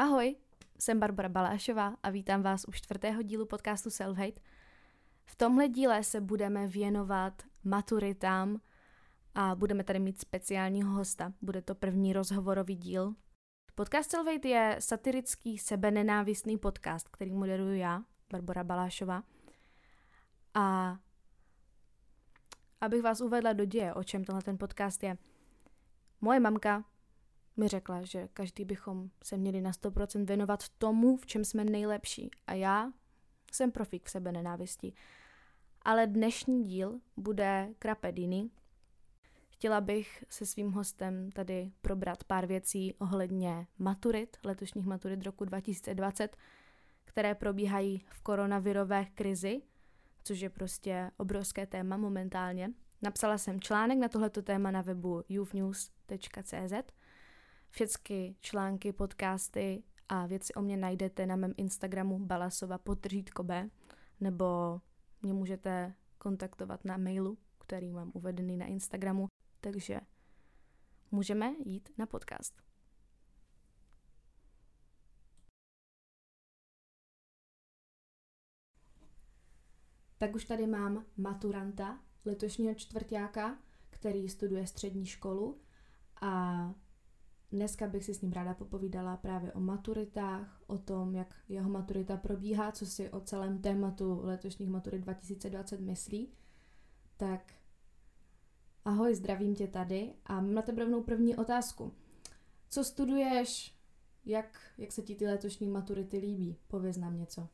Ahoj, jsem Barbara Balášová a vítám vás u čtvrtého dílu podcastu Self-Hate. V tomhle díle se budeme věnovat maturitám a budeme tady mít speciálního hosta. Bude to první rozhovorový díl. Podcast Self-Hate je satirický sebenenávistný podcast, který moderuju já, Barbara Balášová. A abych vás uvedla do děje, o čem tenhle ten podcast je. Moje mamka mi řekla, že každý bychom se měli na 100% věnovat tomu, v čem jsme nejlepší. A já jsem profík v sebe nenávisti. Ale dnešní díl bude krapediny. Chtěla bych se svým hostem tady probrat pár věcí ohledně maturit, letošních maturit roku 2020, které probíhají v koronavirové krizi, což je prostě obrovské téma momentálně. Napsala jsem článek na tohleto téma na webu youthnews.cz všechny články, podcasty a věci o mě najdete na mém Instagramu balasova B, nebo mě můžete kontaktovat na mailu, který mám uvedený na Instagramu. Takže můžeme jít na podcast. Tak už tady mám maturanta letošního čtvrtáka, který studuje střední školu a Dneska bych si s ním ráda popovídala právě o maturitách, o tom, jak jeho maturita probíhá, co si o celém tématu letošních maturit 2020 myslí. Tak ahoj, zdravím tě tady a mám na tebe rovnou první otázku. Co studuješ? Jak, jak se ti ty letošní maturity líbí? Pověz nám něco.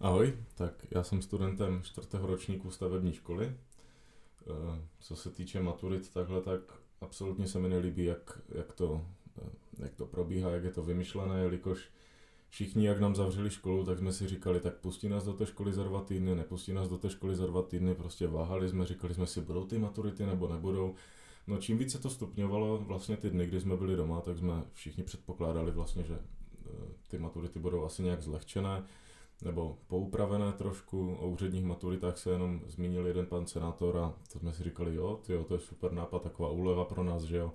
Ahoj, tak já jsem studentem čtvrtého ročníku stavební školy. Eh, co se týče maturit takhle, tak absolutně se mi nelíbí, jak, jak, to, jak to probíhá, jak je to vymyšlené, jelikož všichni, jak nám zavřeli školu, tak jsme si říkali, tak pustí nás do té školy za dva týdny, nepustí nás do té školy za dva týdny, prostě váhali jsme, říkali jsme si, budou ty maturity nebo nebudou. No čím více to stupňovalo, vlastně ty dny, kdy jsme byli doma, tak jsme všichni předpokládali vlastně, že eh, ty maturity budou asi nějak zlehčené nebo poupravené trošku. O úředních maturitách se jenom zmínil jeden pan senátor a to jsme si říkali, jo, tyjo, to je super nápad, taková úleva pro nás, že jo.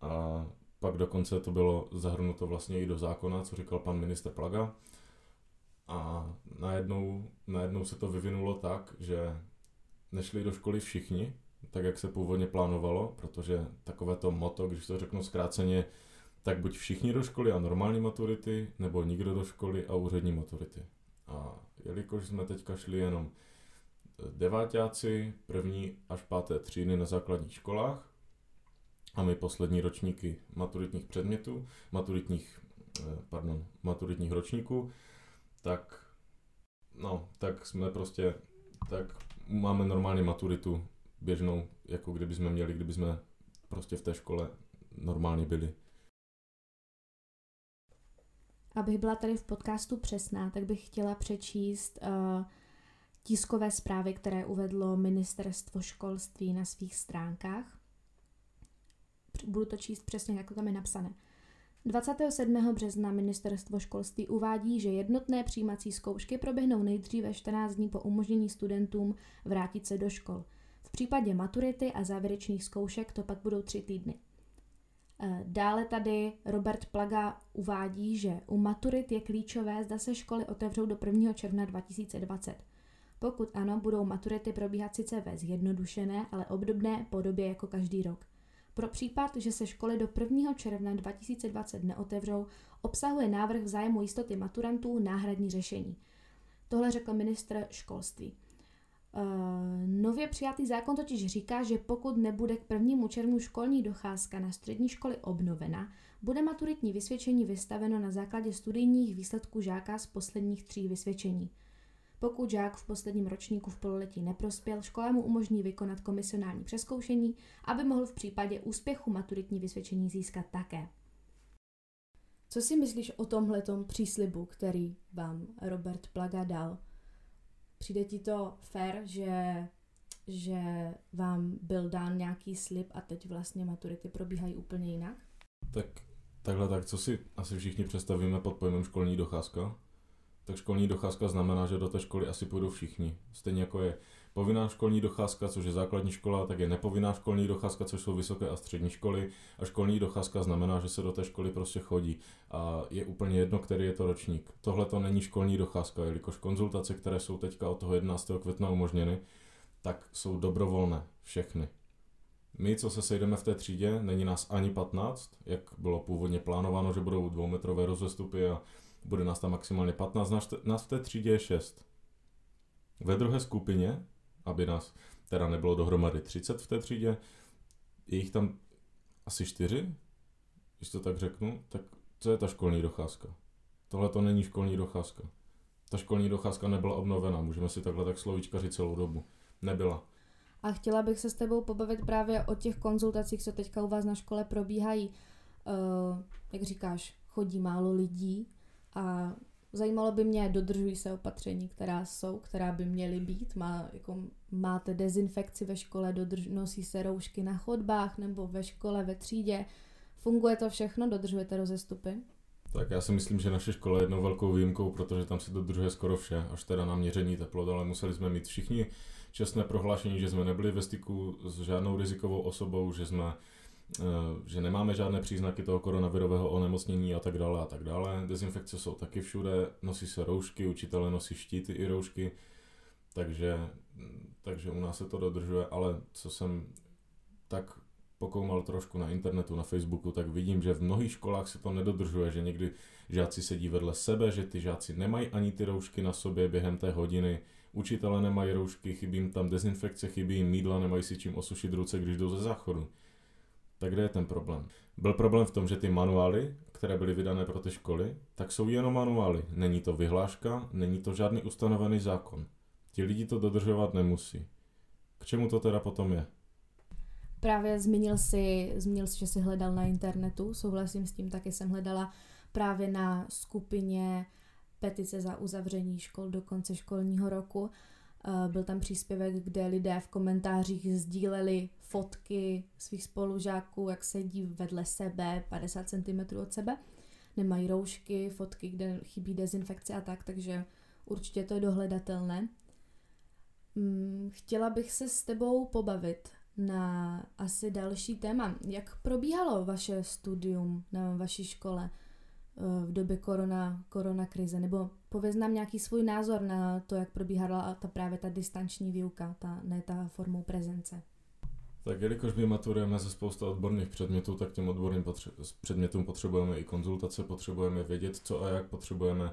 A pak dokonce to bylo zahrnuto vlastně i do zákona, co říkal pan minister Plaga. A najednou, najednou se to vyvinulo tak, že nešli do školy všichni, tak jak se původně plánovalo, protože takové to moto, když to řeknu zkráceně, tak buď všichni do školy a normální maturity, nebo nikdo do školy a úřední maturity. A jelikož jsme teďka šli jenom devátáci, první až páté třídy na základních školách a my poslední ročníky maturitních předmětů, maturitních, eh, pardon, maturitních ročníků, tak no, tak jsme prostě, tak máme normálně maturitu běžnou, jako kdyby jsme měli, kdyby jsme prostě v té škole normálně byli. Abych byla tady v podcastu přesná, tak bych chtěla přečíst uh, tiskové zprávy, které uvedlo Ministerstvo školství na svých stránkách. Budu to číst přesně, jak to tam je napsané. 27. března ministerstvo školství uvádí, že jednotné přijímací zkoušky proběhnou nejdříve 14 dní po umožnění studentům vrátit se do škol. V případě maturity a závěrečných zkoušek to pak budou tři týdny. Eh, dále tady Robert Plaga uvádí, že u maturit je klíčové, zda se školy otevřou do 1. června 2020. Pokud ano, budou maturity probíhat sice ve zjednodušené, ale obdobné podobě jako každý rok. Pro případ, že se školy do 1. června 2020 neotevřou, obsahuje návrh v zájmu jistoty maturantů náhradní řešení. Tohle řekl ministr školství. Uh, nově přijatý zákon totiž říká, že pokud nebude k prvnímu červnu školní docházka na střední školy obnovena, bude maturitní vysvědčení vystaveno na základě studijních výsledků žáka z posledních tří vysvědčení. Pokud žák v posledním ročníku v pololetí neprospěl, škola mu umožní vykonat komisionální přeskoušení, aby mohl v případě úspěchu maturitní vysvědčení získat také. Co si myslíš o tomhletom příslibu, který vám Robert Plaga dal? Přijde ti to fair, že, že vám byl dán nějaký slib a teď vlastně maturity probíhají úplně jinak? Tak takhle tak, co si asi všichni představíme pod pojmem školní docházka? Tak školní docházka znamená, že do té školy asi půjdou všichni. Stejně jako je povinná školní docházka, což je základní škola, tak je nepovinná školní docházka, což jsou vysoké a střední školy. A školní docházka znamená, že se do té školy prostě chodí. A je úplně jedno, který je to ročník. Tohle to není školní docházka, jelikož konzultace, které jsou teďka od toho 11. května umožněny, tak jsou dobrovolné všechny. My, co se sejdeme v té třídě, není nás ani 15, jak bylo původně plánováno, že budou dvoumetrové rozestupy a bude nás tam maximálně 15, nás v té třídě je 6. Ve druhé skupině, aby nás teda nebylo dohromady 30 v té třídě, je jich tam asi 4, když to tak řeknu, tak co je ta školní docházka? Tohle to není školní docházka. Ta školní docházka nebyla obnovena, můžeme si takhle tak slovíčkařit celou dobu. Nebyla. A chtěla bych se s tebou pobavit právě o těch konzultacích, co teďka u vás na škole probíhají. Uh, jak říkáš, chodí málo lidí a zajímalo by mě, dodržují se opatření, která jsou, která by měly být. Má, jako, máte dezinfekci ve škole, dodrž, nosí se roušky na chodbách nebo ve škole, ve třídě. Funguje to všechno? Dodržujete rozestupy? Tak já si myslím, že naše škola je jednou velkou výjimkou, protože tam se dodržuje skoro vše, až teda na měření teplot, ale museli jsme mít všichni čestné prohlášení, že jsme nebyli ve styku s žádnou rizikovou osobou, že jsme že nemáme žádné příznaky toho koronavirového onemocnění a tak dále a tak dále. Dezinfekce jsou taky všude, nosí se roušky, učitelé nosí štíty i roušky, takže, takže u nás se to dodržuje, ale co jsem tak pokoumal trošku na internetu, na Facebooku, tak vidím, že v mnohých školách se to nedodržuje, že někdy žáci sedí vedle sebe, že ty žáci nemají ani ty roušky na sobě během té hodiny, učitelé nemají roušky, chybí jim tam dezinfekce, chybí jim mídla, nemají si čím osušit ruce, když jdou ze záchodu. Tak kde je ten problém? Byl problém v tom, že ty manuály, které byly vydané pro ty školy, tak jsou jenom manuály. Není to vyhláška, není to žádný ustanovený zákon. Ti lidi to dodržovat nemusí. K čemu to teda potom je? Právě zmínil si, zmínil si, že jsi hledal na internetu, souhlasím s tím, taky jsem hledala právě na skupině petice za uzavření škol do konce školního roku. Eh, byl tam příspěvek, kde lidé v komentářích sdíleli fotky svých spolužáků, jak sedí vedle sebe, 50 cm od sebe. Nemají roušky, fotky, kde chybí dezinfekce a tak, takže určitě to je dohledatelné. Mm, chtěla bych se s tebou pobavit na asi další téma. Jak probíhalo vaše studium na vaší škole? V době korona, korona krize, nebo pověz nám nějaký svůj názor na to, jak probíhala ta právě ta distanční výuka, ta, ne ta formou prezence. Tak jelikož my maturujeme ze spousta odborných předmětů, tak těm odborným potře- předmětům potřebujeme i konzultace, potřebujeme vědět, co a jak potřebujeme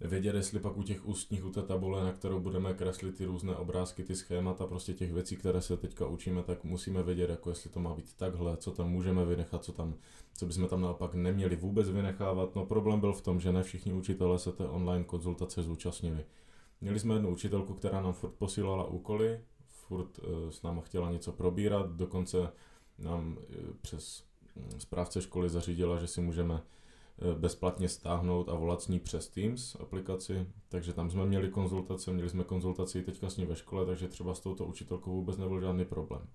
vědět, jestli pak u těch ústních, u té tabule, na kterou budeme kreslit ty různé obrázky, ty schémata, prostě těch věcí, které se teďka učíme, tak musíme vědět, jako jestli to má být takhle, co tam můžeme vynechat, co tam, co bychom tam naopak neměli vůbec vynechávat. No problém byl v tom, že ne všichni učitelé se té online konzultace zúčastnili. Měli jsme jednu učitelku, která nám furt posílala úkoly, furt uh, s náma chtěla něco probírat, dokonce nám uh, přes um, správce školy zařídila, že si můžeme Eh, bezplatně stáhnout a volat s ní přes Teams aplikaci, takže tam jsme měli konzultace, měli jsme konzultaci teďka s ní ve škole, takže třeba s touto učitelkou vůbec nebyl žádný problém.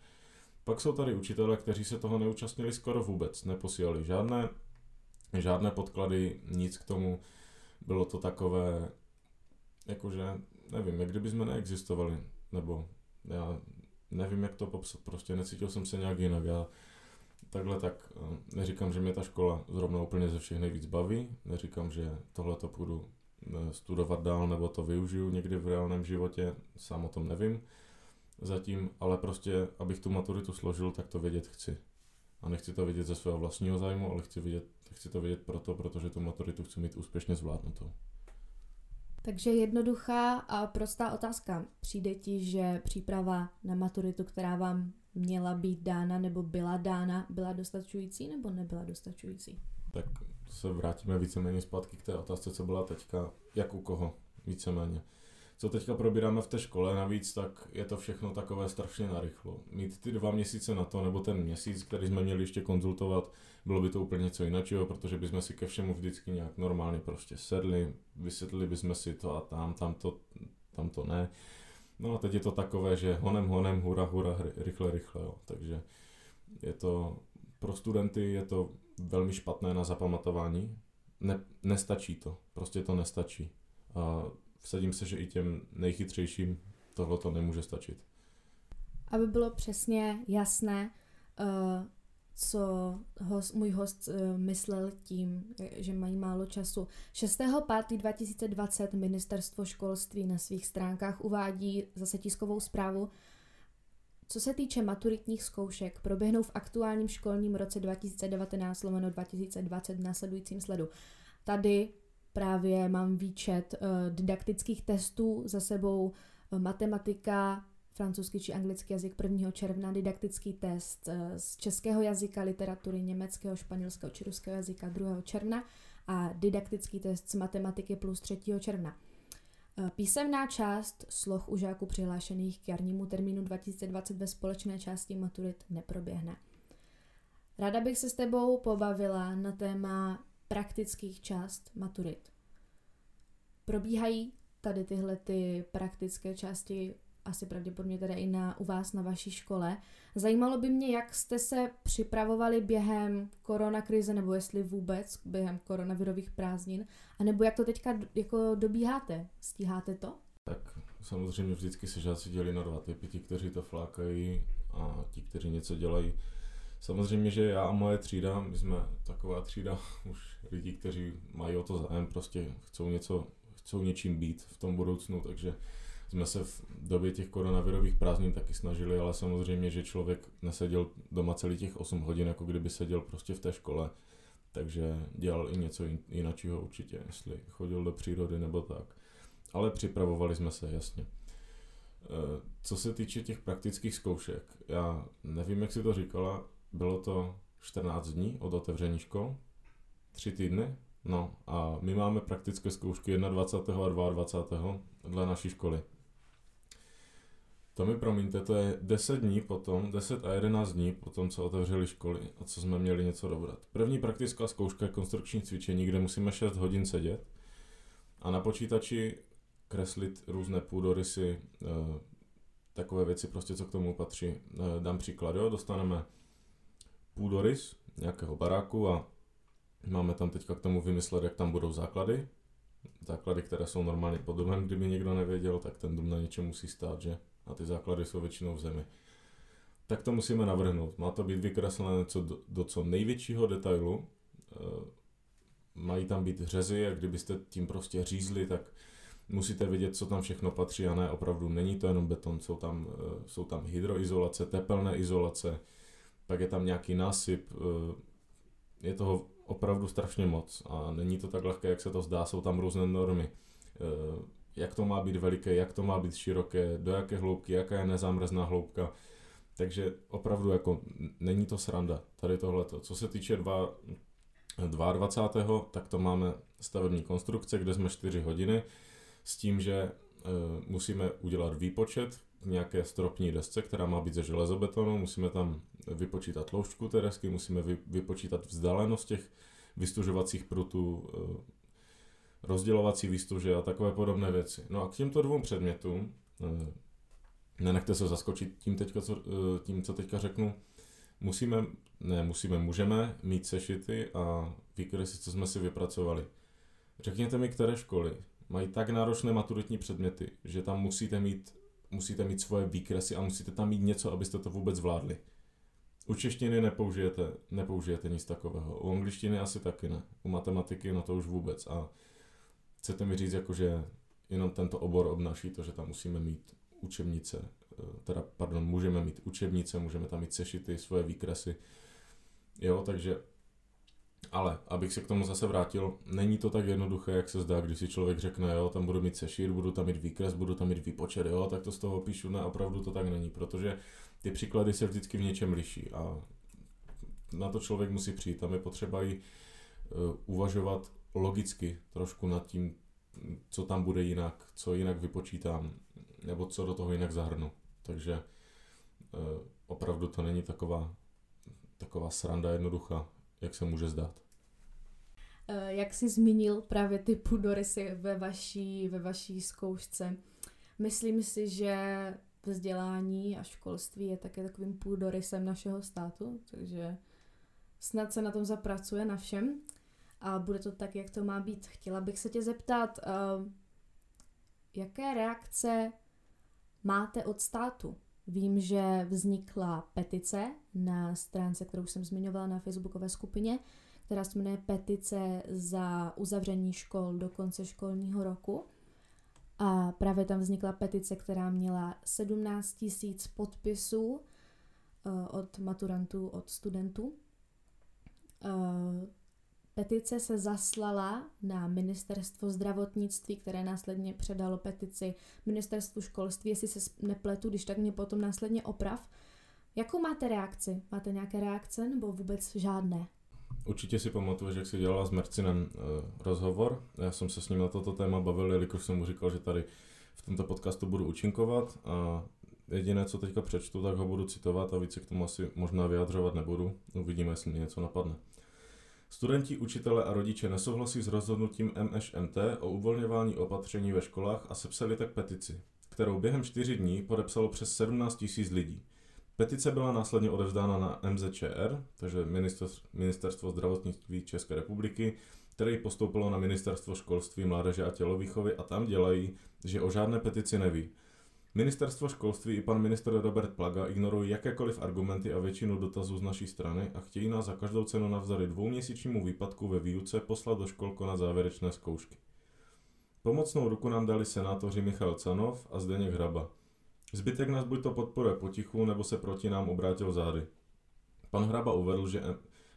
Pak jsou tady učitelé, kteří se toho neúčastnili skoro vůbec, neposílali žádné, žádné podklady, nic k tomu, bylo to takové, jakože, nevím, jak kdyby jsme neexistovali, nebo já nevím, jak to popsat, prostě necítil jsem se nějak jinak, já takhle tak eh, neříkám, že mě ta škola zrovna úplně ze všech nejvíc baví, neříkám, že tohle to půjdu eh, studovat dál nebo to využiju někdy v reálném životě, sám o tom nevím zatím, ale prostě, abych tu maturitu složil, tak to vědět chci. A nechci to vědět ze svého vlastního zájmu, ale chci, vědět, chci to vědět proto, protože tu maturitu chci mít úspěšně zvládnutou. Takže jednoduchá a prostá otázka. Přijde ti, že příprava na maturitu, která vám měla být dána nebo byla dána, byla dostačující nebo nebyla dostačující? Tak se vrátíme víceméně zpátky k té otázce, co byla teďka, jak u koho, víceméně. Co teďka probíráme v té škole navíc, tak je to všechno takové strašně narychlo. Mít ty dva měsíce na to, nebo ten měsíc, který jsme měli ještě konzultovat, bylo by to úplně něco jiného, protože bychom si ke všemu vždycky nějak normálně prostě sedli, vysvětlili bychom si to a tam, tam to, tam to ne. No a teď je to takové, že honem, honem, hura, hura, rychle, rychle, jo. Takže je to, pro studenty je to velmi špatné na zapamatování. Ne, nestačí to, prostě to nestačí. A vsadím se, že i těm nejchytřejším tohle to nemůže stačit. Aby bylo přesně jasné, uh, co host, můj host uh, myslel tím, že mají málo času. 6.5.2020 ministerstvo školství na svých stránkách uvádí zase tiskovou zprávu, co se týče maturitních zkoušek, proběhnou v aktuálním školním roce 2019-2020 v následujícím sledu. Tady právě mám výčet uh, didaktických testů za sebou uh, matematika, francouzský či anglický jazyk 1. června, didaktický test uh, z českého jazyka, literatury, německého, španělského či ruského jazyka 2. června a didaktický test z matematiky plus 3. června. Eh, písemná část sloh u žáků přihlášených k jarnímu termínu 2020 ve společné části maturit neproběhne. Ráda bych se s tebou pobavila na téma praktických část maturit. Probíhají tady tyhle ty praktické části asi pravděpodobně teda i na, u vás na vaší škole. Zajímalo by mě, jak jste se připravovali během koronakrize, nebo jestli vůbec během koronavirových prázdnin, anebo jak to teďka jako dobíháte? Stíháte to? Tak samozřejmě vždycky se žáci dělí na dva typy, ti, kteří to flákají a ti, kteří něco dělají. Samozřejmě, že já a moje třída, my jsme taková třída už lidí, kteří mají o to zájem, prostě chcou něco, chcou něčím být v tom budoucnu, takže jsme se v době těch koronavirových prázdnin taky snažili, ale samozřejmě, že člověk neseděl doma celý těch 8 hodin, jako kdyby seděl prostě v té škole, takže dělal i něco jiného určitě, jestli chodil do přírody nebo tak. Ale připravovali jsme se, jasně. E, co se týče těch praktických zkoušek, já nevím, jak si to říkala, bylo to 14 dní od otevření škol, 3 týdny, no a my máme praktické zkoušky 21. a 22. dle naší školy. To mi promiňte, to je 10 dní potom, 10 a 11 dní potom, co otevřeli školy a co jsme měli něco dobrat. První praktická zkouška je konstrukční cvičení, kde musíme 6 hodin sedět a na počítači kreslit různé půdorysy, eh, takové věci prostě, co k tomu patří. Eh, dám příklad, jo, dostaneme půdorys nějakého baráku a máme tam teďka k tomu vymyslet, jak tam budou základy. Základy, které jsou normálně pod domem, kdyby někdo nevěděl, tak ten dům na něčem musí stát, že? A ty základy jsou většinou v zemi. Tak to musíme navrhnout. Má to být vykreslené co do, do co největšího detailu. E, mají tam být řezy a kdybyste tím prostě řízli, tak musíte vědět, co tam všechno patří a ne opravdu není to jenom beton, jsou tam, e, jsou tam hydroizolace, tepelné izolace, pak je tam nějaký násyp, e, je toho opravdu strašně moc a není to tak lehké, jak se to zdá, jsou tam různé normy jak to má být veliké, jak to má být široké, do jaké hloubky, jaká je nezámrzná hloubka. Takže opravdu jako není to sranda, tady tohleto. Co se týče dva, 22. tak to máme stavební konstrukce, kde jsme 4 hodiny, s tím, že e, musíme udělat výpočet nějaké stropní desce, která má být ze železobetonu, musíme tam vypočítat tloušťku té desky, musíme vy, vypočítat vzdálenost těch vystužovacích prutů, e, rozdělovací výstuže a takové podobné věci. No a k těmto dvou předmětům, eh, nenechte se zaskočit tím, teďka, co, eh, tím, co teďka řeknu, musíme, ne musíme, můžeme mít sešity a výkresy, co jsme si vypracovali. Řekněte mi, které školy mají tak náročné maturitní předměty, že tam musíte mít, musíte mít svoje výkresy a musíte tam mít něco, abyste to vůbec zvládli. U češtiny nepoužijete, nepoužijete nic takového. U angličtiny asi taky ne. U matematiky no to už vůbec. A Chcete mi říct, jako, že jenom tento obor obnáší to, že tam musíme mít učebnice, eh, teda, pardon, můžeme mít učebnice, můžeme tam mít sešity, svoje výkresy, jo, takže, ale, abych se k tomu zase vrátil, není to tak jednoduché, jak se zdá, když si člověk řekne, jo, tam budu mít sešit, budu tam mít výkres, budu tam mít výpočet, jo, tak to z toho píšu, ne, opravdu to tak není, protože ty příklady se vždycky v něčem liší a na to člověk musí přijít, tam je potřeba i uh, uvažovat logicky trošku nad tím, co tam bude jinak, co jinak vypočítám, nebo co do toho jinak zahrnu. Takže e, opravdu to není taková, taková sranda jednoduchá, jak se může zdát. E, jak jsi zmínil právě ty půdorysy ve vaší, ve vaší zkoušce, myslím si, že vzdělání a školství je také takovým půdorysem našeho státu, takže snad se na tom zapracuje na všem a bude to tak, jak to má být. Chtěla bych se tě zeptat, uh, jaké reakce máte od státu? Vím, že vznikla petice na stránce, kterou jsem zmiňovala na facebookové skupině, která se jmenuje Petice za uzavření škol do konce školního roku. A právě tam vznikla petice, která měla 17 tisíc podpisů eh, od maturantů, od studentů. Eh, petice se zaslala na ministerstvo zdravotnictví, které následně předalo petici ministerstvu školství, jestli se nepletu, když tak mě potom následně oprav. Jakou máte reakci? Máte nějaké reakce nebo vůbec žádné? Určitě si pamatuješ, jak jsi dělala s Mercinem uh, rozhovor. Já jsem se s ním na toto téma bavil, jelikož jsem mu říkal, že tady v tomto podcastu budu účinkovat a jediné, co teďka přečtu, tak ho budu citovat a více k tomu asi možná vyjadřovat nebudu. Uvidíme, jestli mě něco napadne. Studenti, učitele a rodiče nesouhlasí s rozhodnutím MŠMT o uvolňování opatření ve školách a sepsali tak petici, kterou během čtyři dní podepsalo přes 17 000 lidí. Petice byla následně odevzdána na MZČR, takže Ministerstvo zdravotnictví České republiky, které postoupilo na Ministerstvo školství, mládeže a tělovýchovy a tam dělají, že o žádné petici neví. Ministerstvo školství i pan minister Robert Plaga ignorují jakékoliv argumenty a většinu dotazů z naší strany a chtějí nás za každou cenu navzdory dvouměsíčnímu výpadku ve výuce poslat do škol na závěrečné zkoušky. Pomocnou ruku nám dali senátoři Michal Canov a Zdeněk Hraba. Zbytek nás buď to podporuje potichu, nebo se proti nám obrátil zády. Pan Hraba uvedl, že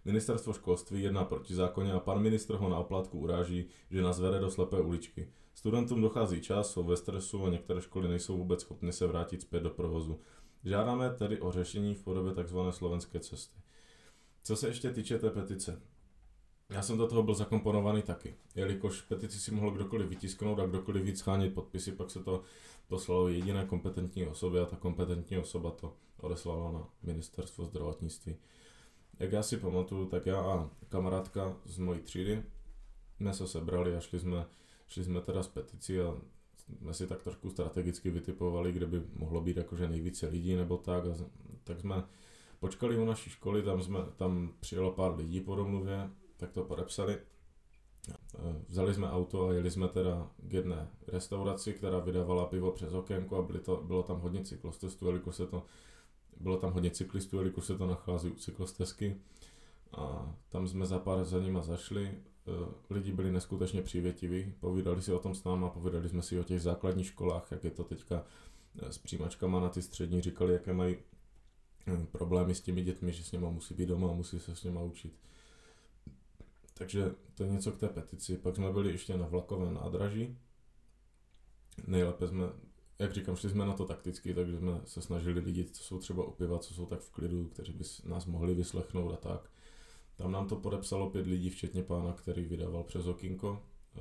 ministerstvo školství jedná proti zákoně a pan ministr ho na oplátku uráží, že nás vede do slepé uličky. Studentům dochází čas, jsou ve stresu a některé školy nejsou vůbec schopny se vrátit zpět do provozu. Žádáme tedy o řešení v podobě tzv. slovenské cesty. Co se ještě týče té petice, já jsem do toho byl zakomponovaný taky, jelikož petici si mohl kdokoliv vytisknout a kdokoliv víc schánit podpisy, pak se to poslalo jediné kompetentní osobě a ta kompetentní osoba to odeslala na ministerstvo zdravotnictví. Jak já si pamatuju, tak já a kamarádka z mojí třídy jsme se sebrali a šli jsme, šli jsme teda z petici a jsme si tak trošku strategicky vytipovali, kde by mohlo být jakože nejvíce lidí nebo tak. A tak jsme počkali u naší školy, tam, jsme, tam přijelo pár lidí po domluvě, tak to podepsali. Vzali jsme auto a jeli jsme teda k jedné restauraci, která vydávala pivo přes okénko a byly to, bylo tam hodně cyklostestů, jelikož se to bylo tam hodně cyklistů, jelikož se to nachází u cyklostezky. A tam jsme za pár za nima zašli. E, lidi byli neskutečně přívětiví, povídali si o tom s náma, povídali jsme si o těch základních školách, jak je to teďka e, s přijímačkama na ty střední, říkali, jaké mají e, problémy s těmi dětmi, že s nimi musí být doma a musí se s nimi učit. Takže to je něco k té petici. Pak jsme byli ještě na vlakovém nádraží. Nejlépe jsme jak říkám, šli jsme na to takticky, takže jsme se snažili lidi, co jsou třeba opiva, co jsou tak v klidu, kteří by nás mohli vyslechnout a tak. Tam nám to podepsalo pět lidí, včetně pána, který vydával přes okinko eh,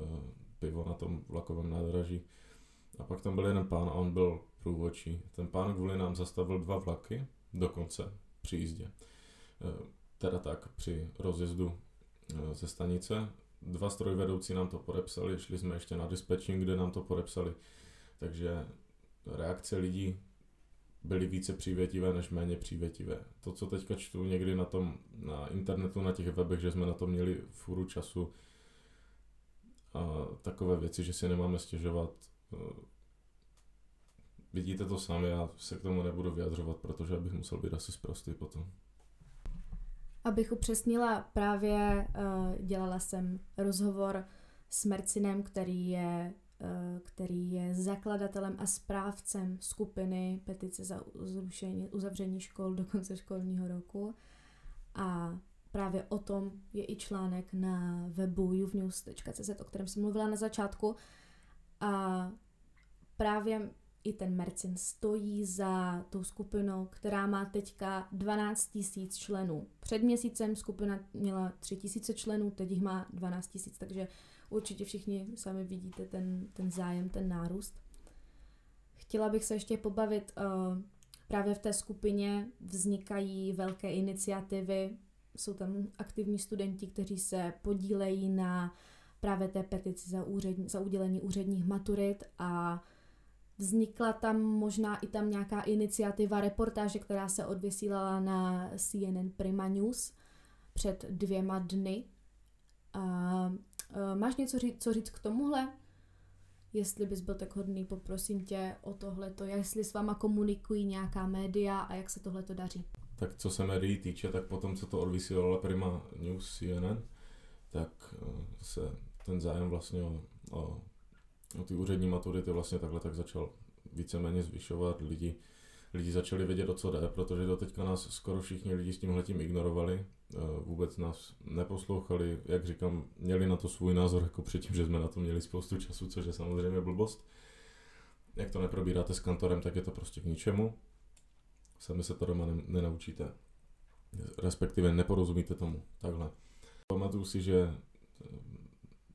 pivo na tom vlakovém nádraží. A pak tam byl jeden pán a on byl průvočí. Ten pán kvůli nám zastavil dva vlaky dokonce při jízdě. Eh, teda tak při rozjezdu eh, ze stanice. Dva strojvedoucí nám to podepsali, šli jsme ještě na dispatching, kde nám to podepsali. Takže reakce lidí byly více přívětivé než méně přívětivé. To, co teďka čtu někdy na tom, na internetu, na těch webech, že jsme na to měli furu času, a takové věci, že si nemáme stěžovat. E, vidíte to sami, já se k tomu nebudu vyjadřovat, protože bych musel být asi zprostý potom. Abych upřesnila, právě uh, dělala jsem rozhovor s Mercinem, který je který je zakladatelem a správcem skupiny petice za zrušení, uzavření škol do konce školního roku. A právě o tom je i článek na webu juvnews.cz, o kterém jsem mluvila na začátku. A právě i ten Mercin stojí za tou skupinou, která má teďka 12 tisíc členů. Před měsícem skupina měla 3 tisíce členů, teď jich má 12 tisíc, takže určitě všichni sami vidíte ten, ten zájem, ten nárůst. Chtěla bych se ještě pobavit, uh, právě v té skupině vznikají velké iniciativy, jsou tam aktivní studenti, kteří se podílejí na právě té petici za, úřední, za udělení úředních maturit a vznikla tam možná i tam nějaká iniciativa reportáže, která se odvysílala na CNN Prima News před dvěma dny. A Uh, máš něco říct, co říct k tomuhle? jestli bys byl tak hodný, poprosím tě o tohleto, jestli s váma komunikují nějaká média a jak se tohleto daří. Tak co se médií týče, tak potom, co to odvysílala Prima News CNN, tak eh, se ten zájem vlastně o, o, o ty úřední maturity vlastně takhle tak začal víceméně zvyšovat. Lidi, lidi začali vědět, o co jde, protože do teďka nás skoro všichni lidi s tímhletím ignorovali, eh, vůbec nás neposlouchali, jak říkám, měli na to svůj názor, jako předtím, že jsme na to měli spoustu času, což je samozřejmě blbost. Jak to neprobíráte s kantorem, tak je to prostě k ničemu. Sami se to doma nenaučíte. Respektive neporozumíte tomu. Takhle. Pamatuju si, že eh,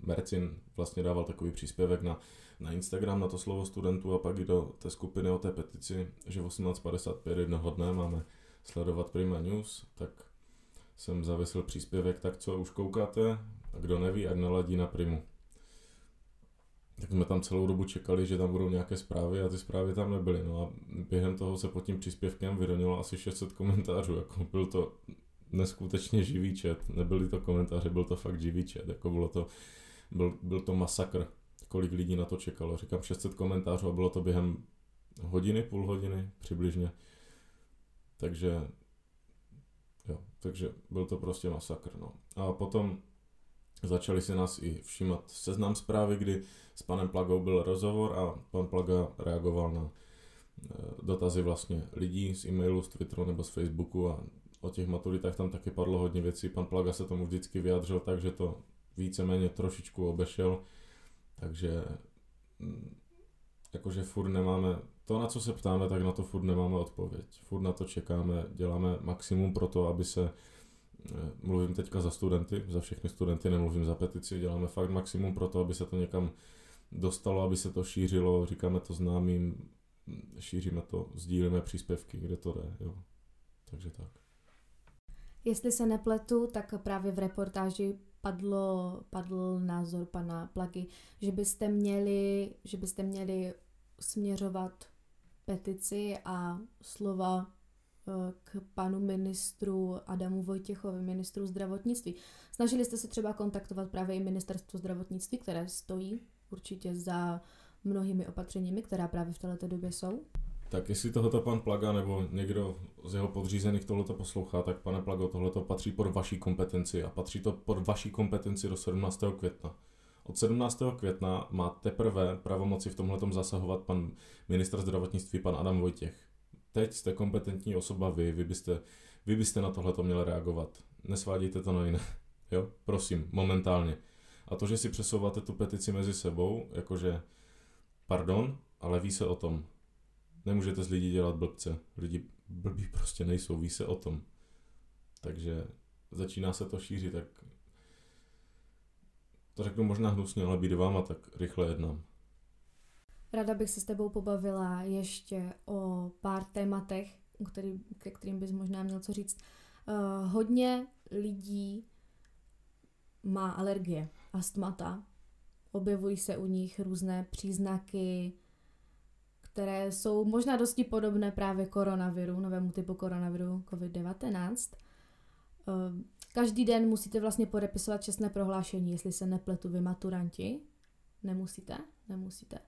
Mercin vlastně dával takový příspěvek na, na Instagram na to slovo studentů a pak i do té skupiny o té petici, že v 18.55 jednoho dne máme sledovat Prima News, tak jsem zavesil příspěvek, tak co už koukáte a kdo neví, ať naladí na Primu. Tak jsme tam celou dobu čekali, že tam budou nějaké zprávy a ty zprávy tam nebyly. No a během toho se pod tím příspěvkem vyronilo asi 600 komentářů. Jako byl to neskutečně živý chat. Nebyly to komentáře, byl to fakt živý chat. Jako bylo to, byl, byl to masakr, kolik lidí na to čekalo. Říkám 600 komentářů a bylo to během hodiny, půl hodiny přibližně. Takže jo, takže byl to prostě masakr. No. A potom začali si nás i všímat seznam zprávy, kdy s panem Plagou byl rozhovor a pan Plaga reagoval na eh, dotazy vlastně lidí z e-mailu, z Twitteru nebo z Facebooku a o těch maturitách tam taky padlo hodně věcí. Pan Plaga se tomu vždycky vyjadřil tak, že to víceméně trošičku obešel, takže mm, jakože furt nemáme, to na co se ptáme, tak na to furt nemáme odpověď. Furt na to čekáme, děláme maximum pro to, aby se, eh, mluvím teďka za studenty, za všechny studenty, nemluvím za petici, děláme fakt maximum pro to, aby se to někam dostalo, aby se to šířilo, říkáme to známým, šíříme to, sdílíme příspěvky, kde to jde, jo. Takže tak. Jestli se nepletu, tak právě v reportáži padlo, padl názor pana Plagy, že byste měli, že byste měli směřovat petici a slova eh, k panu ministru Adamu Vojtěchovi, ministru zdravotnictví. Snažili jste se třeba kontaktovat právě i ministerstvo zdravotnictví, které stojí určitě za mnohými opatřeními, která právě v této době jsou? Tak jestli tohoto pan Plaga nebo někdo z jeho podřízených tohleto poslouchá, tak pane Plago, tohleto patří pod vaší kompetenci a patří to pod vaší kompetenci do 17. května. Od 17. května má teprve pravomoci v tomhle zasahovat pan ministr zdravotnictví, pan Adam Vojtěch. Teď jste kompetentní osoba vy, vy byste, vy byste na tohleto měli reagovat. Nesvádějte to na jiné. Jo, prosím, momentálně. A to, že si přesouváte tu petici mezi sebou, jakože, pardon, ale ví se o tom. Nemůžete z lidí dělat blbce. Lidi blbí prostě nejsou, ví se o tom. Takže začíná se to šířit, tak to řeknu možná hnusně, ale být váma, tak rychle jednám. Rada bych se s tebou pobavila ještě o pár tématech, který, ke kterým bys možná měl co říct. Uh, hodně lidí má alergie, astmata. Objevují se u nich různé příznaky, které jsou možná dosti podobné právě koronaviru, novému typu koronaviru COVID-19. Ehm, každý den musíte vlastně podepisovat čestné prohlášení, jestli se nepletu vy maturanti. Nemusíte? Nemusíte.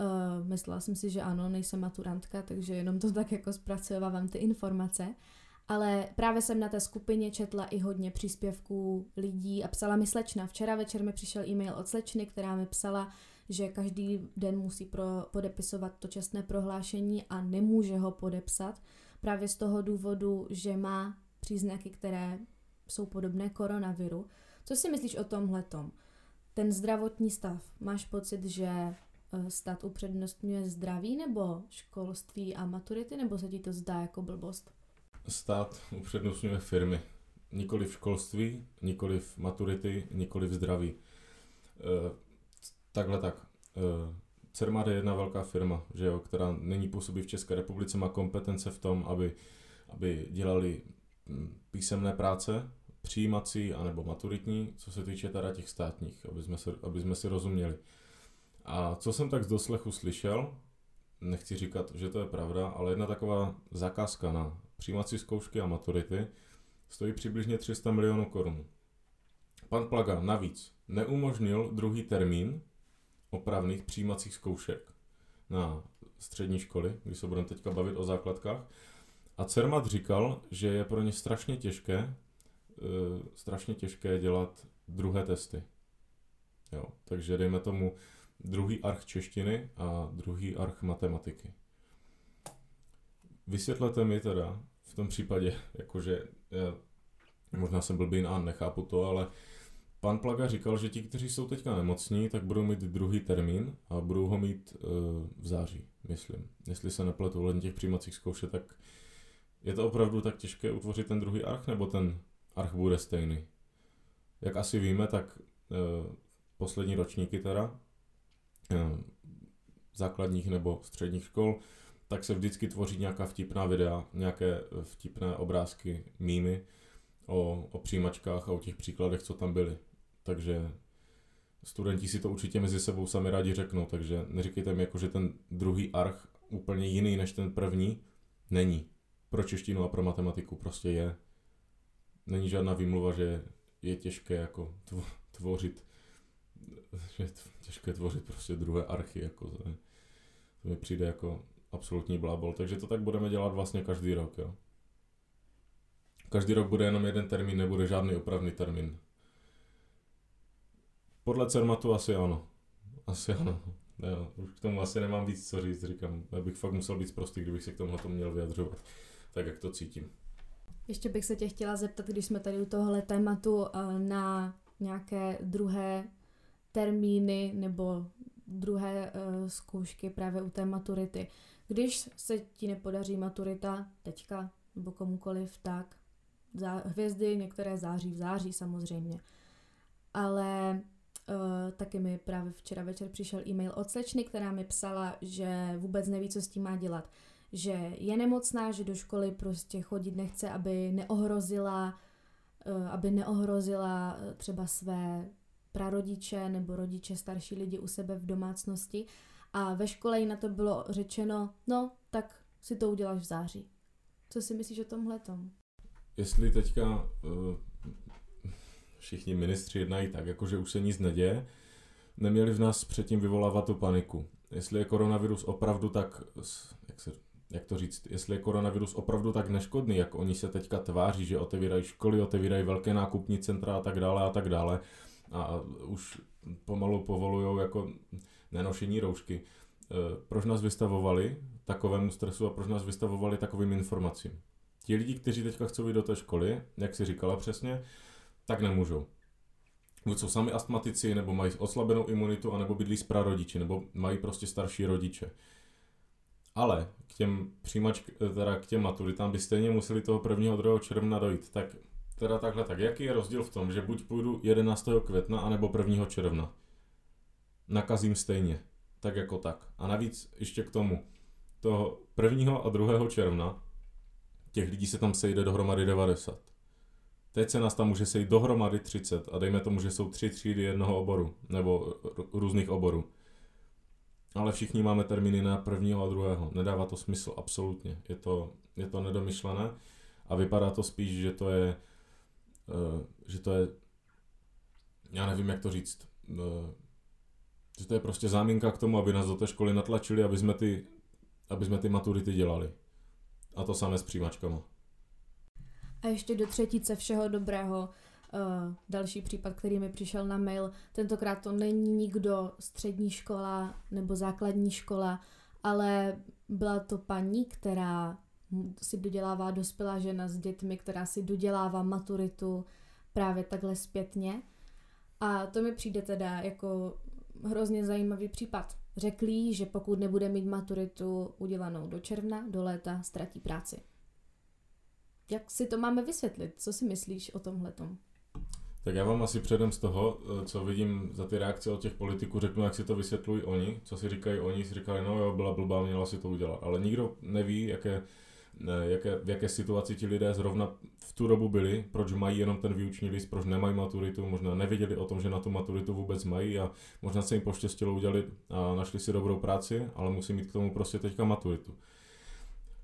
Uh, myslela jsem si, že ano, nejsem maturantka, takže jenom to tak jako zpracovávám ty informace. Ale právě jsem na té skupině četla i hodně příspěvků lidí a psala mi slečna. Včera večer mi přišel e-mail od slečny, která mi psala, že každý den musí pro, podepisovat to čestné prohlášení a nemůže ho podepsat právě z toho důvodu, že má příznaky, které jsou podobné koronaviru. Co si myslíš o tomhletom? Ten zdravotní stav, máš pocit, že eh, stát upřednostňuje zdraví nebo školství a maturity, nebo se ti to zdá jako blbost? Stát upřednostňuje firmy. Nikoli v školství, nikoli v maturity, nikoli v zdraví. Eh, Takhle tak. Eh, Cermad je jedna velká firma, že jo, která není působí v České republice, má kompetence v tom, aby, aby dělali písemné práce, přijímací anebo maturitní, co se týče teda těch státních, aby jsme, si, aby jsme si rozuměli. A co jsem tak z doslechu slyšel, nechci říkat, že to je pravda, ale jedna taková zakázka na přijímací zkoušky a maturity stojí přibližně 300 milionů korun. Pan Plaga navíc neumožnil druhý termín opravných přijímacích zkoušek na střední školy, když se budeme teďka bavit o základkách. A Cermat říkal, že je pro ně strašně těžké, uh, strašně těžké dělat druhé testy. Jo, takže dejme tomu druhý arch češtiny a druhý arch matematiky. Vysvětlete mi teda v tom případě, jakože já, možná jsem blbý a nechápu to, ale pan Plaga říkal, že ti, kteří jsou teďka nemocní, tak budou mít druhý termín a budou ho mít uh, v září, myslím. Jestli se nepletu ohledně těch přijímacích zkoušek, tak je to opravdu tak těžké utvořit ten druhý arch, nebo ten arch bude stejný? Jak asi víme, tak uh, poslední ročníky teda, uh, základních nebo středních škol, tak se vždycky tvoří nějaká vtipná videa, nějaké vtipné obrázky, mýmy o, o přijímačkách a o těch příkladech, co tam byly. Takže studenti si to určitě mezi sebou sami rádi řeknou, takže neříkejte mi jako, že ten druhý arch úplně jiný než ten první není. Pro češtinu a pro matematiku prostě je. Není žádná výmluva, že je těžké jako tvořit, že je těžké tvořit prostě druhé archy, jako to, to mi přijde jako absolutní blábol, takže to tak budeme dělat vlastně každý rok, jo. Každý rok bude jenom jeden termín, nebude žádný opravný termín. Podle Cermatu asi ano. Asi ano. Jo, už k tomu asi nemám víc co říct, říkám, já bych fakt musel být prostý, kdybych se k tomuhle měl vyjadřovat, tak jak to cítím. Ještě bych se tě chtěla zeptat, když jsme tady u tohohle tématu eh, na nějaké druhé termíny nebo druhé uh, zkoušky právě u té maturity. Když se ti nepodaří maturita teďka nebo komukoliv, tak hvězdy některé září v září samozřejmě. Ale uh, taky mi právě včera večer přišel e-mail od slečny, která mi psala, že vůbec neví, co s tím má dělat. Že je nemocná, že do školy prostě chodit nechce, aby neohrozila, uh, aby neohrozila třeba své prarodiče nebo rodiče, starší lidi u sebe v domácnosti. A ve škole jí na to bylo řečeno, no, tak si to uděláš v září. Co si myslíš o tomhle tom? Jestli teďka uh, všichni ministři jednají tak, jako že už se nic neděje, neměli v nás předtím vyvolávat tu paniku. Jestli je koronavirus opravdu tak, jak, se, jak to říct, jestli je koronavirus opravdu tak neškodný, jak oni se teďka tváří, že otevírají školy, otevírají velké nákupní centra a tak dále a tak dále, a už pomalu povolují jako nenošení roušky. E, proč nás vystavovali takovému stresu a proč nás vystavovali takovým informacím? Ti lidi, kteří teďka chcou jít do té školy, jak si říkala přesně, tak nemůžou. Buď jsou sami astmatici, nebo mají oslabenou imunitu, anebo bydlí s prarodiči, nebo mají prostě starší rodiče. Ale k těm přijímač, teda k těm maturitám by stejně museli toho 1. 2. června dojít. Tak teda takhle, tak jaký je rozdíl v tom, že buď půjdu 11. května, anebo 1. června? Nakazím stejně, tak jako tak. A navíc ještě k tomu, toho 1. a 2. června těch lidí se tam sejde dohromady 90. Teď se nás tam může sejít dohromady 30 a dejme tomu, že jsou tři třídy jednoho oboru, nebo různých oborů. Ale všichni máme termíny na prvního a druhého. Nedává to smysl, absolutně. Je to, je to nedomyšlené a vypadá to spíš, že to je Eh, že to je, já nevím, jak to říct, eh, že to je prostě záminka k tomu, aby nás do té školy natlačili, aby jsme ty, aby jsme ty maturity dělali. A to samé s přijímačkama. A ještě do třetice všeho dobrého. Uh, další případ, který mi přišel na mail. Tentokrát to není nikdo střední škola nebo základní škola, ale byla to paní, která si dodělává dospělá žena s dětmi, která si dodělává maturitu právě takhle zpětně. A to mi přijde teda jako hrozně zajímavý případ. Řekli, že pokud nebude mít maturitu udělanou do června, do léta, ztratí práci. Jak si to máme vysvětlit? Co si myslíš o tomhletom? Tak já vám asi předem z toho, eh, co vidím za ty reakce od těch politiků, řeknu, jak si to vysvětlují oni, co si říkají oni, si říkali, no jo, byla blbá, měla si to udělat. Ale nikdo neví, jaké jaké, v jaké situaci ti lidé zrovna v tu dobu byli, proč mají jenom ten výuční list, proč nemají maturitu, možná nevěděli o tom, že na tu maturitu vůbec mají a možná se jim poštěstilo udělat a našli si dobrou práci, ale musí mít k tomu prostě teďka maturitu.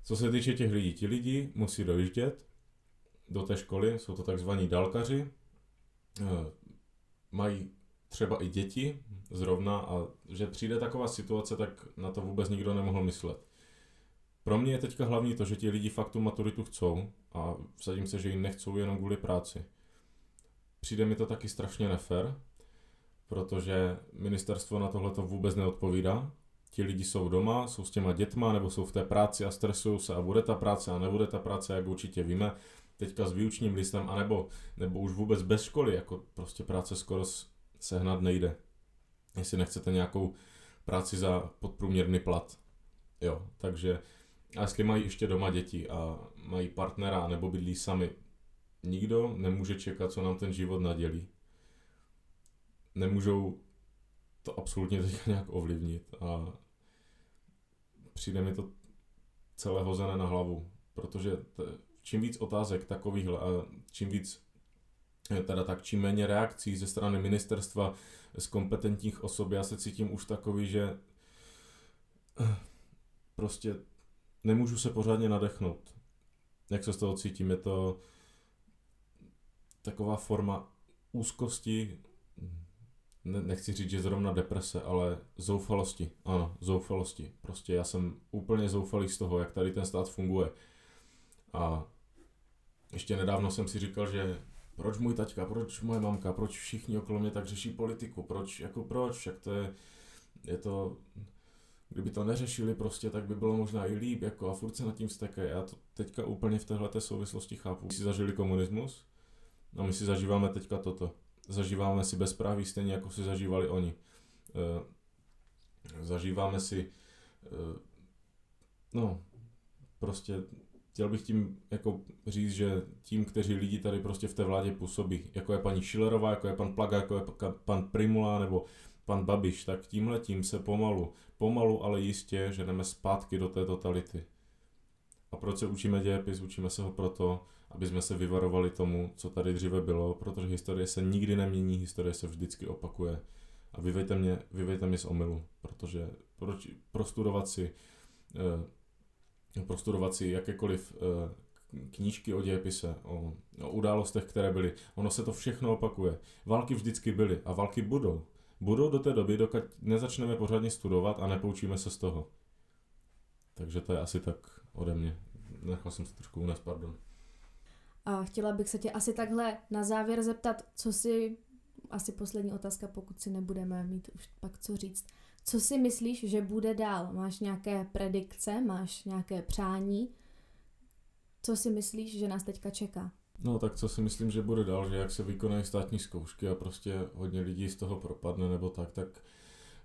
Co se týče těch lidí, ti lidi musí dojíždět do té školy, jsou to takzvaní dálkaři, eh, mají třeba i děti zrovna a že přijde taková situace, tak na to vůbec nikdo nemohl myslet. Pro mě je teďka hlavní to, že ti lidi fakt tu maturitu chcou a vsadím se, že ji nechcou jenom kvůli práci. Přijde mi to taky strašně nefér, protože ministerstvo na tohle to vůbec neodpovídá. Ti lidi jsou doma, jsou s těma dětma, nebo jsou v té práci a stresují se a bude ta práce a nebude ta práce, jak určitě víme, teďka s výučním listem, anebo nebo už vůbec bez školy, jako prostě práce skoro sehnat nejde. Jestli nechcete nějakou práci za podprůměrný plat. Jo, takže a jestli mají ještě doma děti a mají partnera nebo bydlí sami, nikdo nemůže čekat, co nám ten život nadělí. Nemůžou to absolutně teď nějak ovlivnit a přijde mi to celé hozené na hlavu, protože t- čím víc otázek takových a čím víc teda tak čím méně reakcí ze strany ministerstva z kompetentních osob, já se cítím už takový, že prostě nemůžu se pořádně nadechnout. Jak se z toho cítím? Je to taková forma úzkosti, ne, nechci říct, že zrovna deprese, ale zoufalosti. Ano, zoufalosti. Prostě já jsem úplně zoufalý z toho, jak tady ten stát funguje. A ještě nedávno jsem si říkal, že proč můj taťka, proč moje mamka, proč všichni okolo mě tak řeší politiku, proč, jako proč, však to je, je to, kdyby to neřešili prostě, tak by bylo možná i líp, jako a furt se nad tím vstekají. Já to teďka úplně v téhle souvislosti chápu. My si zažili komunismus, no my si zažíváme teďka toto. Zažíváme si bezpráví stejně, jako si zažívali oni. E, zažíváme si, e, no, prostě chtěl bych tím jako říct, že tím, kteří lidi tady prostě v té vládě působí, jako je paní Šilerová, jako je pan Plaga, jako je pan Primula nebo pan Babiš, tak tímhle tím se pomalu, pomalu, ale jistě, že jdeme zpátky do té totality. A proč se učíme dějepis? Učíme se ho proto, aby jsme se vyvarovali tomu, co tady dříve bylo, protože historie se nikdy nemění, historie se vždycky opakuje. A vyvejte mě, vyvejte mě z omylu, protože proč, prostudovat si eh, prostudovat si jakékoliv eh, knížky o dějepise, o, o událostech, které byly. Ono se to všechno opakuje. Války vždycky byly a války budou. Budou do té doby, dokud nezačneme pořádně studovat a nepoučíme se z toho. Takže to je asi tak ode mě. Nechal jsem se trošku unes, pardon. A chtěla bych se tě asi takhle na závěr zeptat, co si, asi poslední otázka, pokud si nebudeme mít už pak co říct. Co si myslíš, že bude dál? Máš nějaké predikce, máš nějaké přání? Co si myslíš, že nás teďka čeká? No tak co si myslím, že bude dál, že jak se vykonají státní zkoušky a prostě hodně lidí z toho propadne nebo tak, tak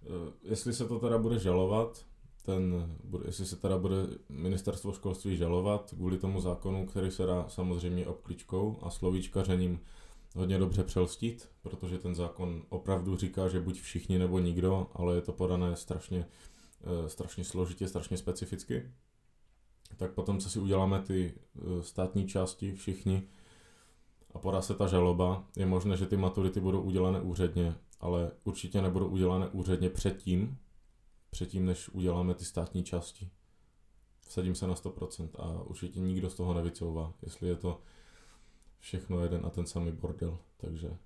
eh, jestli se to teda bude žalovat, ten, jestli se teda bude ministerstvo školství žalovat kvůli tomu zákonu, který se dá samozřejmě obkličkou a slovíčkařením hodně dobře přelstit, protože ten zákon opravdu říká, že buď všichni nebo nikdo, ale je to podané strašně, eh, strašně složitě, strašně specificky. Tak potom, co si uděláme ty eh, státní části všichni a podá se ta žaloba, je možné, že ty maturity budou udělané úředně, ale určitě nebudou udělané úředně předtím, předtím, než uděláme ty státní části. Vsadím se na 100% a určitě nikdo z toho nevycouvá. Jestli je to všechno jeden a ten samý bordel, takže.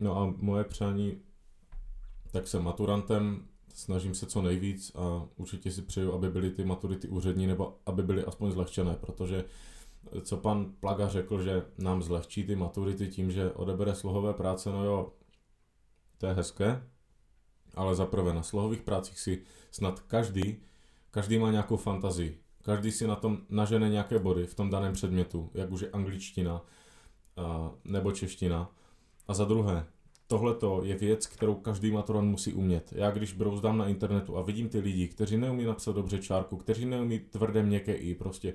No a moje přání, tak jsem maturantem, snažím se co nejvíc a určitě si přeju, aby byly ty maturity úřední nebo aby byly aspoň zlehčené, protože co pan Plaga řekl, že nám zlehčí ty maturity tím, že odebere slohové práce, no jo, to je hezké, ale zaprvé na slohových prácích si snad každý, každý má nějakou fantazii. Každý si na tom nažene nějaké body v tom daném předmětu, jak už je angličtina nebo čeština. A za druhé, tohle je věc, kterou každý maturant musí umět. Já když brouzdám na internetu a vidím ty lidi, kteří neumí napsat dobře čárku, kteří neumí tvrdé měkké i, prostě e,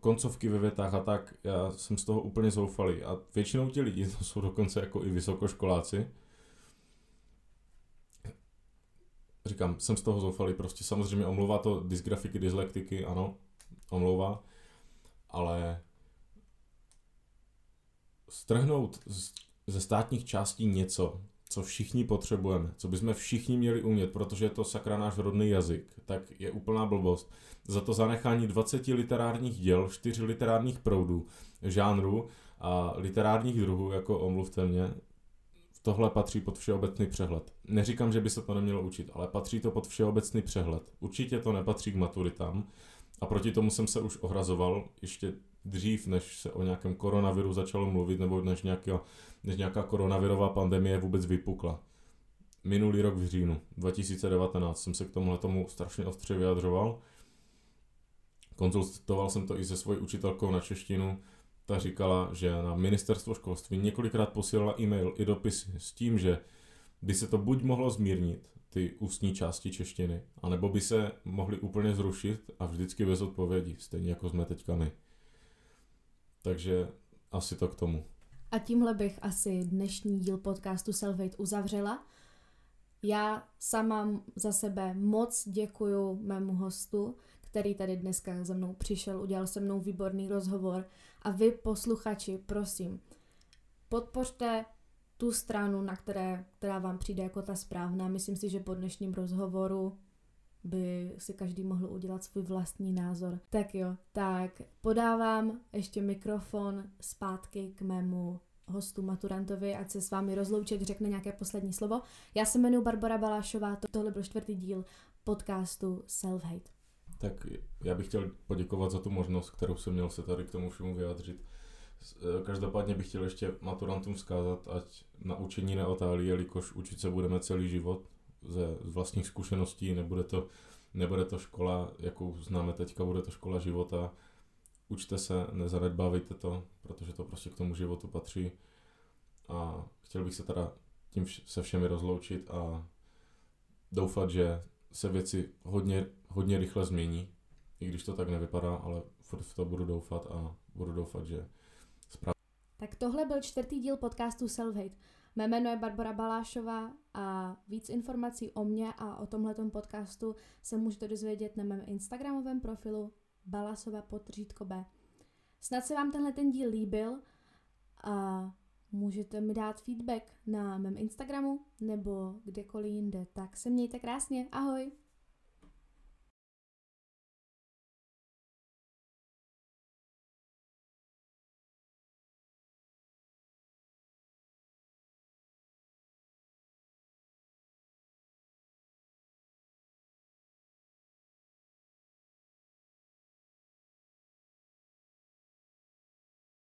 koncovky ve větách a tak, já jsem z toho úplně zoufalý. A většinou ti lidi, to jsou dokonce jako i vysokoškoláci, říkám, jsem z toho zoufalý, prostě samozřejmě omlouvá to dysgrafiky, dyslektiky, ano, omlouvá, ale strhnout ze státních částí něco, co všichni potřebujeme, co bychom všichni měli umět, protože je to sakra náš rodný jazyk, tak je úplná blbost. Za to zanechání 20 literárních děl, 4 literárních proudů, žánrů a literárních druhů, jako omluvte mě, tohle patří pod všeobecný přehled. Neříkám, že by se to nemělo učit, ale patří to pod všeobecný přehled. Určitě to nepatří k maturitám a proti tomu jsem se už ohrazoval ještě dřív, než se o nějakém koronaviru začalo mluvit, nebo než nějaká, než nějaká koronavirová pandemie vůbec vypukla. Minulý rok v říjnu 2019 jsem se k tomuhle tomu strašně ostře vyjadřoval. Konzultoval jsem to i se svojí učitelkou na češtinu, ta říkala, že na ministerstvo školství několikrát posílala e-mail i dopisy s tím, že by se to buď mohlo zmírnit, ty ústní části češtiny, anebo by se mohly úplně zrušit a vždycky bez odpovědi, stejně jako jsme teďka my. Takže asi to k tomu. A tímhle bych asi dnešní díl podcastu Selvate uzavřela. Já sama za sebe moc děkuju mému hostu, který tady dneska za mnou přišel, udělal se mnou výborný rozhovor. A vy, posluchači, prosím, podpořte tu stranu, na které, která vám přijde jako ta správná. Myslím si, že po dnešním rozhovoru by si každý mohl udělat svůj vlastní názor. Tak jo, tak podávám ještě mikrofon zpátky k mému hostu Maturantovi, ať se s vámi rozloučit, řekne nějaké poslední slovo. Já se jmenuji Barbara Balášová, tohle byl čtvrtý díl podcastu Self-Hate. Tak já bych chtěl poděkovat za tu možnost, kterou jsem měl se tady k tomu všemu vyjádřit. E, každopádně bych chtěl ještě maturantům vzkázat, ať na učení neotálí, jelikož učit se budeme celý život ze vlastních zkušeností, nebude to, nebude to škola, jakou známe teďka, bude to škola života. Učte se, nezanedbávejte to, protože to prostě k tomu životu patří. A chtěl bych se teda tím se všemi rozloučit a doufat, že se věci hodně, hodně rychle změní, i když to tak nevypadá, ale furt v to budu doufat a budu doufat, že správně. Tak tohle byl čtvrtý díl podcastu Self-Hate. Mé jméno je Barbara Balášová a víc informací o mě a o tomhletom podcastu se můžete dozvědět na mém Instagramovém profilu balasova potržítko B. Snad se vám tenhle ten díl líbil a můžete mi dát feedback na mém Instagramu nebo kdekoliv jinde. Tak se mějte krásně, ahoj!